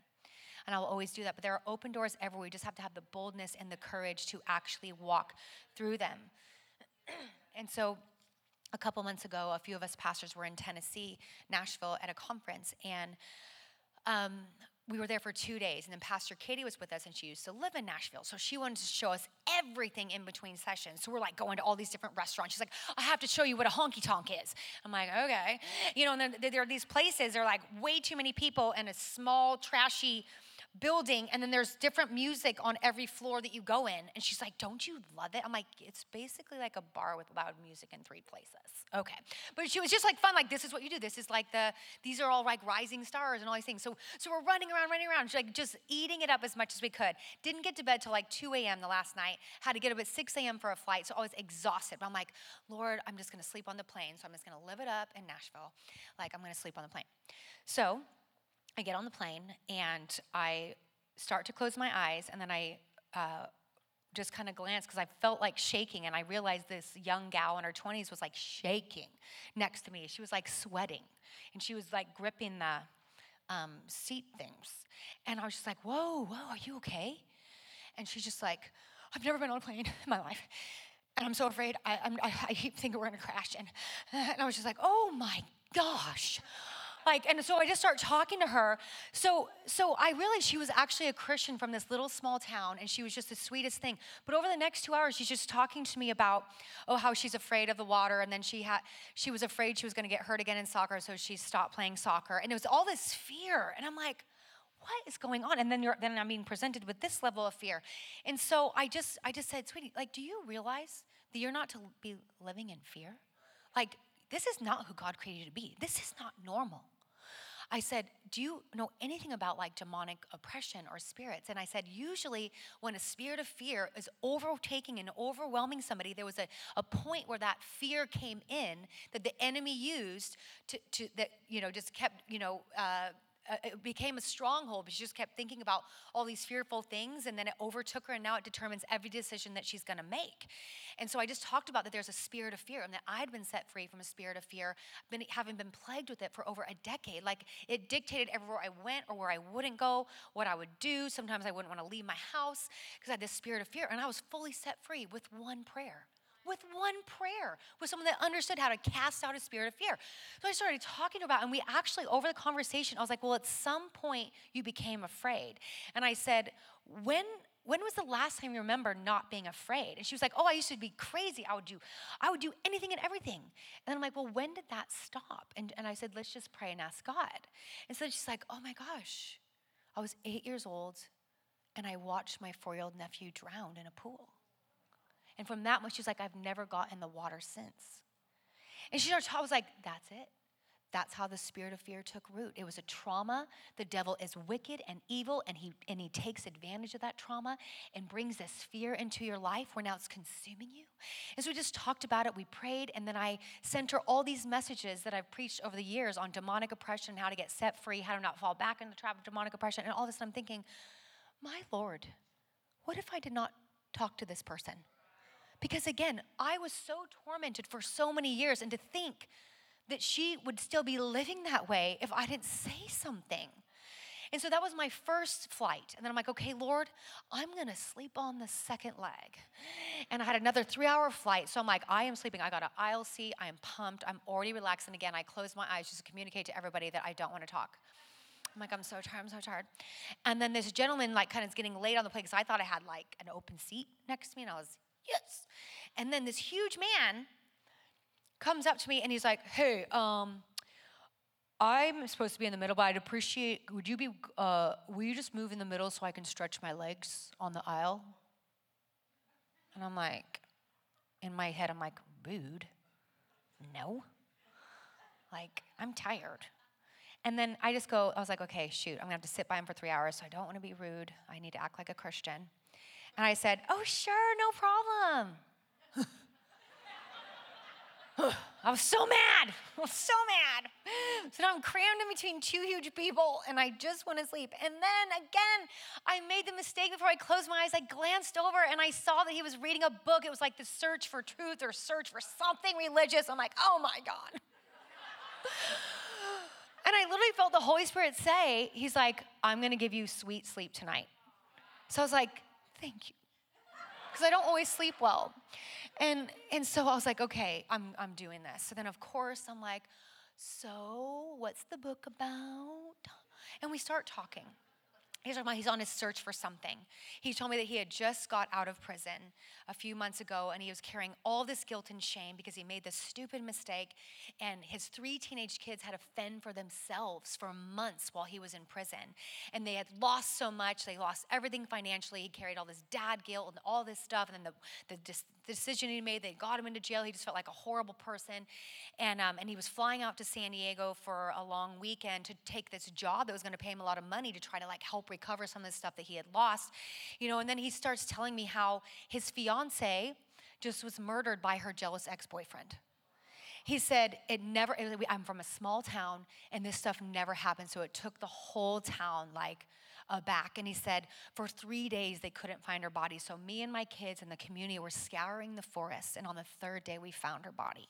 And I'll always do that. But there are open doors everywhere. We just have to have the boldness and the courage to actually walk through them. And so a couple months ago, a few of us pastors were in Tennessee, Nashville, at a conference, and um, we were there for two days. And then Pastor Katie was with us, and she used to live in Nashville. So she wanted to show us everything in between sessions. So we're like going to all these different restaurants. She's like, I have to show you what a honky tonk is. I'm like, okay. You know, and then there are these places, there are like way too many people in a small, trashy, building and then there's different music on every floor that you go in. And she's like don't you love it? I'm like it's basically like a bar with loud music in three places. Okay. But she was just like fun like this is what you do. This is like the these are all like rising stars and all these things. So so we're running around running around She's like just eating it up as much as we could. Didn't get to bed till like 2 a.m the last night. Had to get up at 6 a.m for a flight so i was exhausted. But i'm like lord i'm just going to sleep on the plane. So i'm just going to live it up in nashville. Like i'm going to sleep on the plane. So I get on the plane and I start to close my eyes, and then I uh, just kind of glance because I felt like shaking, and I realized this young gal in her 20s was like shaking next to me. She was like sweating, and she was like gripping the um, seat things. And I was just like, Whoa, whoa, are you okay? And she's just like, I've never been on a plane in my life. And I'm so afraid. I, I, I keep thinking we're gonna crash. And, and I was just like, oh my gosh like and so i just start talking to her. So so i realized she was actually a christian from this little small town and she was just the sweetest thing. But over the next two hours she's just talking to me about oh how she's afraid of the water and then she had she was afraid she was going to get hurt again in soccer so she stopped playing soccer. And it was all this fear and i'm like what is going on? And then you're then i'm being presented with this level of fear. And so i just i just said sweetie like do you realize that you're not to be living in fear? Like this is not who God created you to be. This is not normal. I said, Do you know anything about like demonic oppression or spirits? And I said, Usually, when a spirit of fear is overtaking and overwhelming somebody, there was a, a point where that fear came in that the enemy used to, to that, you know, just kept, you know, uh, Uh, it became a stronghold she just kept thinking about all these fearful things and then it overtook her and now it determines every decision that she's going to make. And so i just talked about that there's a spirit of fear and that i'd been set free from a spirit of fear been, having been plagued with it for over a decade. Like it dictated everywhere i went or where i wouldn't go what i would do. Sometimes i wouldn't want to leave my house because i had this spirit of fear and i was fully set free with one prayer with one prayer with someone that understood how to cast out a spirit of fear. So I started talking about, and we actually, over the conversation, I was like, well, at some point you became afraid. And I said, when when was the last time you remember not being afraid? And she was like, Oh, I used to be crazy. I would do, I would do anything and everything. And I'm like, Well, when did that stop? And, and I said, Let's just pray and ask God. And so she's like, Oh my gosh. I was eight years old and I watched my four year old nephew drown in a pool. And from that one, she's like, I've never got in the water since. And she started, I was like, that's it. That's how the spirit of fear took root. It was a trauma. The devil is wicked and evil, and he and he takes advantage of that trauma and brings this fear into your life where now it's consuming you. And so we just talked about it. We prayed, and then I sent her all these messages that I've preached over the years on demonic oppression, how to get set free, how to not fall back into the trap of demonic oppression, and all this. And I'm thinking, my Lord, what if I did not talk to this person? Because again, I was so tormented for so many years, and to think that she would still be living that way if I didn't say something. And so that was my first flight. And then I'm like, okay, Lord, I'm gonna sleep on the second leg. And I had another three hour flight. So I'm like, I am sleeping. I got an seat. I am pumped. I'm already relaxed. And again, I close my eyes just to communicate to everybody that I don't wanna talk. I'm like, I'm so tired, I'm so tired. And then this gentleman, like, kind of is getting laid on the plane because I thought I had like an open seat next to me. And I was, yes. And then this huge man comes up to me and he's like, hey, um, I'm supposed to be in the middle, but I'd appreciate, would you be, uh, will you just move in the middle so I can stretch my legs on the aisle? And I'm like, in my head, I'm like, rude? No. Like, I'm tired. And then I just go, I was like, okay, shoot, I'm gonna have to sit by him for three hours, so I don't wanna be rude. I need to act like a Christian. And I said, oh, sure, no problem. I was so mad. I was so mad. So now I'm crammed in between two huge people and I just want to sleep. And then again, I made the mistake before I closed my eyes. I glanced over and I saw that he was reading a book. It was like the search for truth or search for something religious. I'm like, oh my God. and I literally felt the Holy Spirit say, He's like, I'm going to give you sweet sleep tonight. So I was like, thank you. Because I don't always sleep well. And, and so I was like, okay, I'm, I'm doing this. So then, of course, I'm like, so what's the book about? And we start talking. He's talking about he's on his search for something. He told me that he had just got out of prison a few months ago and he was carrying all this guilt and shame because he made this stupid mistake. And his three teenage kids had to fend for themselves for months while he was in prison. And they had lost so much, they lost everything financially. He carried all this dad guilt and all this stuff. And then the, the, the decision he made, they got him into jail. He just felt like a horrible person. And, um, and he was flying out to San Diego for a long weekend to take this job that was going to pay him a lot of money to try to like help recover some of the stuff that he had lost. You know, and then he starts telling me how his fiance just was murdered by her jealous ex-boyfriend. He said, It never, I'm from a small town and this stuff never happened. So it took the whole town like aback. And he said, For three days they couldn't find her body. So me and my kids and the community were scouring the forest. And on the third day we found her body.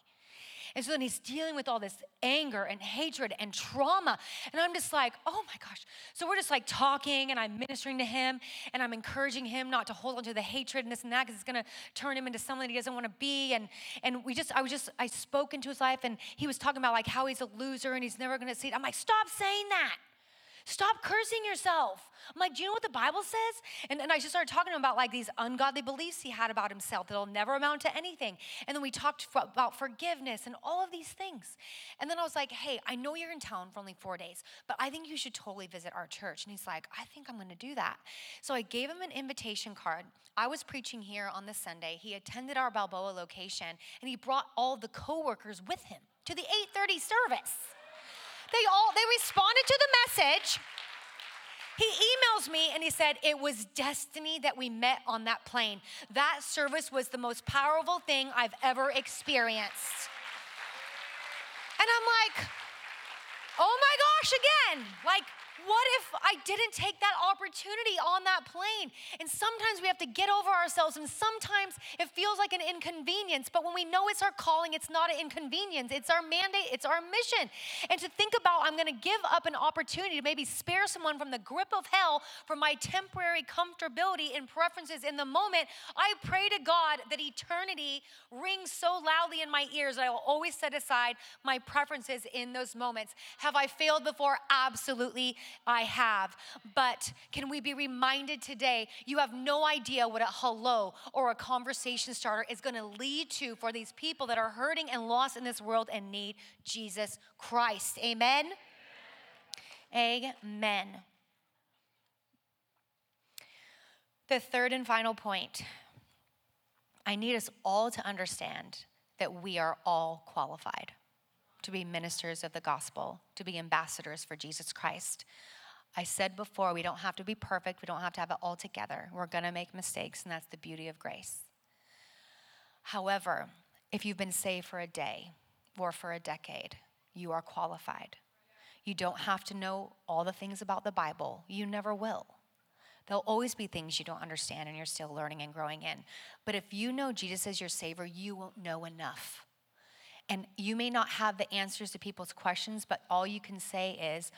And so then he's dealing with all this anger and hatred and trauma. And I'm just like, oh my gosh. So we're just like talking and I'm ministering to him and I'm encouraging him not to hold on to the hatred and this and that because it's gonna turn him into someone he doesn't want to be. And and we just, I was just, I spoke into his life and he was talking about like how he's a loser and he's never gonna see it. I'm like, stop saying that. Stop cursing yourself. I'm like, do you know what the Bible says? And, and I just started talking to him about like these ungodly beliefs he had about himself that'll never amount to anything. And then we talked about forgiveness and all of these things. And then I was like, hey, I know you're in town for only four days, but I think you should totally visit our church. And he's like, I think I'm going to do that. So I gave him an invitation card. I was preaching here on this Sunday. He attended our Balboa location and he brought all the coworkers with him to the 8:30 service. They all they responded to the message. He emails me and he said, It was destiny that we met on that plane. That service was the most powerful thing I've ever experienced. And I'm like, Oh my gosh, again. Like, what if I didn't take that opportunity on that plane? And sometimes we have to get over ourselves, and sometimes it feels like an inconvenience. But when we know it's our calling, it's not an inconvenience. It's our mandate, it's our mission. And to think about, I'm gonna give up an opportunity to maybe spare someone from the grip of hell for my temporary comfortability and preferences in the moment, I pray to God that eternity rings so loudly in my ears that I will always set aside my preferences in those moments. Have I failed before? Absolutely I have. But can we be reminded today you have no idea what a hello or a conversation starter is going to lead to for these people that are hurting and lost in this world and need Jesus Christ. Amen. Amen. The third and final point I need us all to understand that we are all qualified to be ministers of the gospel, to be ambassadors for Jesus Christ. I said before, we don't have to be perfect, we don't have to have it all together. We're gonna make mistakes, and that's the beauty of grace. However, if you've been saved for a day or for a decade, you are qualified. You don't have to know all the things about the Bible, you never will. There'll always be things you don't understand and you're still learning and growing in. But if you know Jesus as your Savior, you won't know enough And you may not have the answers to people's questions, but all you can say is,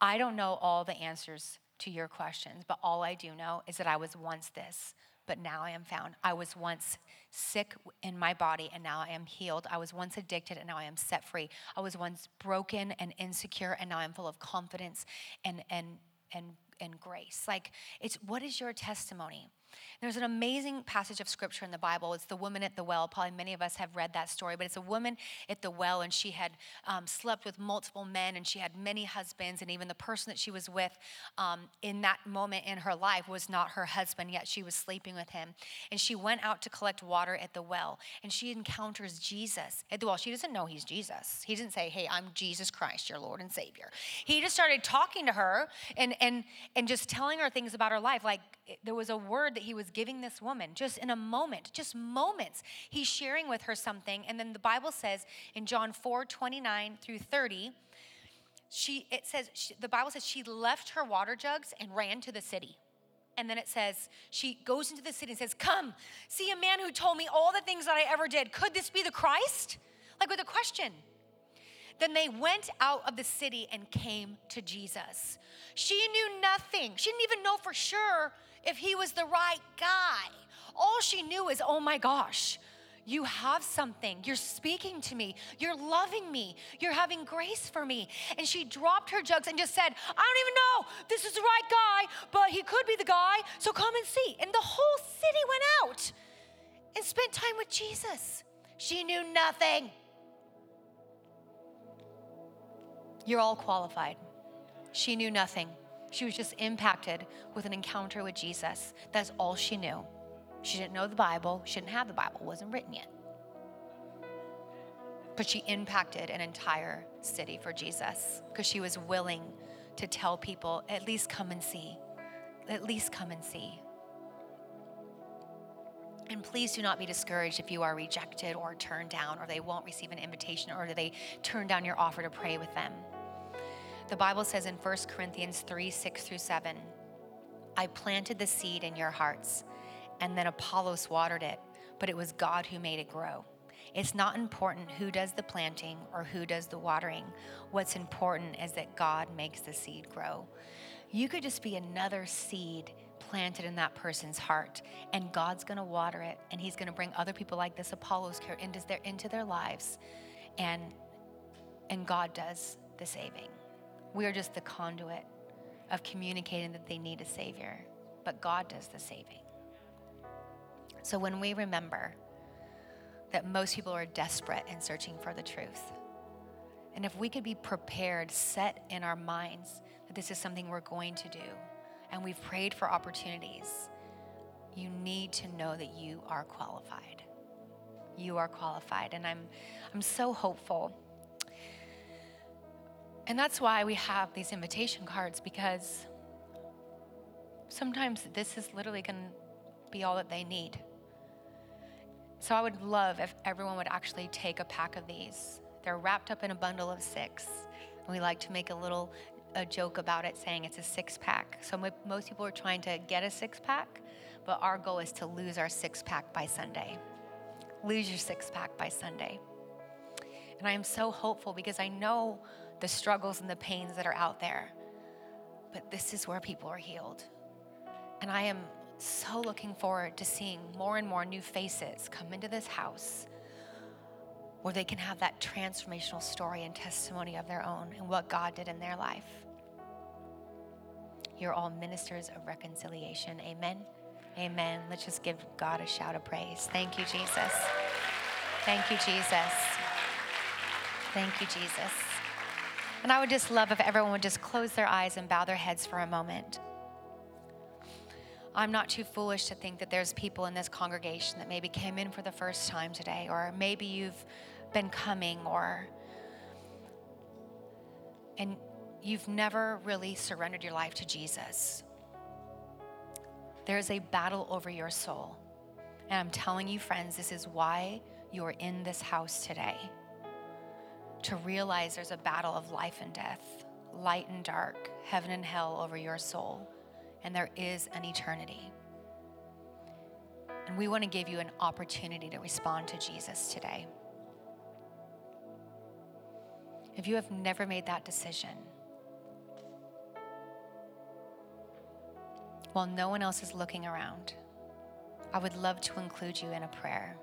I don't know all the answers to your questions, but all I do know is that I was once this, but now I am found. I was once sick in my body, and now I am healed. I was once addicted, and now I am set free. I was once broken and insecure, and now I'm full of confidence and, and, and, and grace. Like, it's what is your testimony? There's an amazing passage of scripture in the Bible. It's the woman at the well. Probably many of us have read that story, but it's a woman at the well, and she had um, slept with multiple men, and she had many husbands, and even the person that she was with um, in that moment in her life was not her husband, yet she was sleeping with him. And she went out to collect water at the well, and she encounters Jesus at the well. She doesn't know he's Jesus. He didn't say, Hey, I'm Jesus Christ, your Lord and Savior. He just started talking to her and, and, and just telling her things about her life. Like there was a word that he was giving this woman just in a moment, just moments. He's sharing with her something. And then the Bible says in John 4 29 through 30, she, it says, she, the Bible says she left her water jugs and ran to the city. And then it says, she goes into the city and says, Come, see a man who told me all the things that I ever did. Could this be the Christ? Like with a question. Then they went out of the city and came to Jesus. She knew nothing. She didn't even know for sure if he was the right guy. All she knew is, oh my gosh, you have something. You're speaking to me. You're loving me. You're having grace for me. And she dropped her jugs and just said, I don't even know. This is the right guy, but he could be the guy. So come and see. And the whole city went out and spent time with Jesus. She knew nothing. You're all qualified. She knew nothing. She was just impacted with an encounter with Jesus. That's all she knew. She didn't know the Bible, she didn't have the Bible, it wasn't written yet. But she impacted an entire city for Jesus because she was willing to tell people, at least come and see. At least come and see. And please do not be discouraged if you are rejected or turned down, or they won't receive an invitation, or they turn down your offer to pray with them. The Bible says in 1 Corinthians 3 6 through 7, I planted the seed in your hearts, and then Apollos watered it, but it was God who made it grow. It's not important who does the planting or who does the watering. What's important is that God makes the seed grow. You could just be another seed planted in that person's heart, and God's gonna water it, and He's gonna bring other people like this Apollos into their, into their lives, and, and God does the saving. We are just the conduit of communicating that they need a Savior, but God does the saving. So when we remember that most people are desperate and searching for the truth, and if we could be prepared, set in our minds that this is something we're going to do, and we've prayed for opportunities, you need to know that you are qualified. You are qualified. And I'm, I'm so hopeful and that's why we have these invitation cards because sometimes this is literally going to be all that they need. So I would love if everyone would actually take a pack of these. They're wrapped up in a bundle of six. And we like to make a little a joke about it saying it's a six pack. So most people are trying to get a six pack, but our goal is to lose our six pack by Sunday. Lose your six pack by Sunday. And I am so hopeful because I know the struggles and the pains that are out there. But this is where people are healed. And I am so looking forward to seeing more and more new faces come into this house where they can have that transformational story and testimony of their own and what God did in their life. You're all ministers of reconciliation. Amen. Amen. Let's just give God a shout of praise. Thank you, Jesus. Thank you, Jesus. Thank you, Jesus. And I would just love if everyone would just close their eyes and bow their heads for a moment. I'm not too foolish to think that there's people in this congregation that maybe came in for the first time today, or maybe you've been coming, or and you've never really surrendered your life to Jesus. There's a battle over your soul. And I'm telling you, friends, this is why you are in this house today to realize there's a battle of life and death, light and dark, heaven and hell over your soul, and there is an eternity. And we want to give you an opportunity to respond to Jesus today. if you have never made that decision, while no one else is looking around, I would love to include you in a prayer.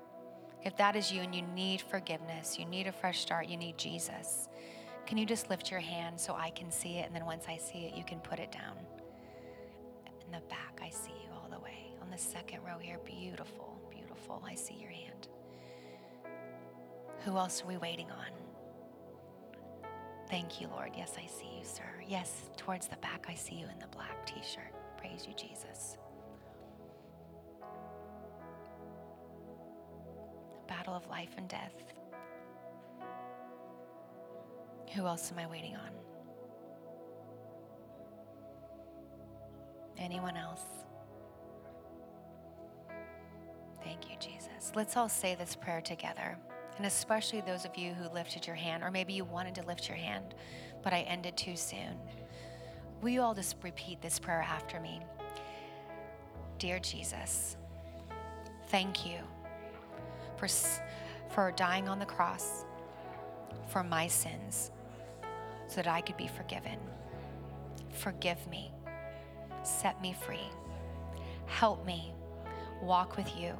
If that is you and you need forgiveness, you need a fresh start, you need Jesus, can you just lift your hand so I can see it? And then once I see it, you can put it down. In the back, I see you all the way. On the second row here, beautiful, beautiful. I see your hand. Who else are we waiting on? Thank you, Lord. Yes, I see you, sir. Yes, towards the back, I see you in the black t shirt. Praise you, Jesus. Battle of life and death. Who else am I waiting on? Anyone else? Thank you, Jesus. Let's all say this prayer together. And especially those of you who lifted your hand, or maybe you wanted to lift your hand, but I ended too soon. Will you all just repeat this prayer after me? Dear Jesus, thank you for, for dying on the cross for my sins so that I could be forgiven. Forgive me. Set me free. Help me walk with you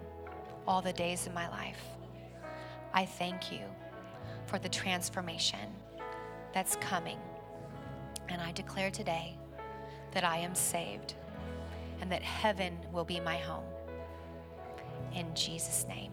all the days of my life. I thank you for the transformation that's coming. And I declare today that I am saved and that heaven will be my home. In Jesus' name,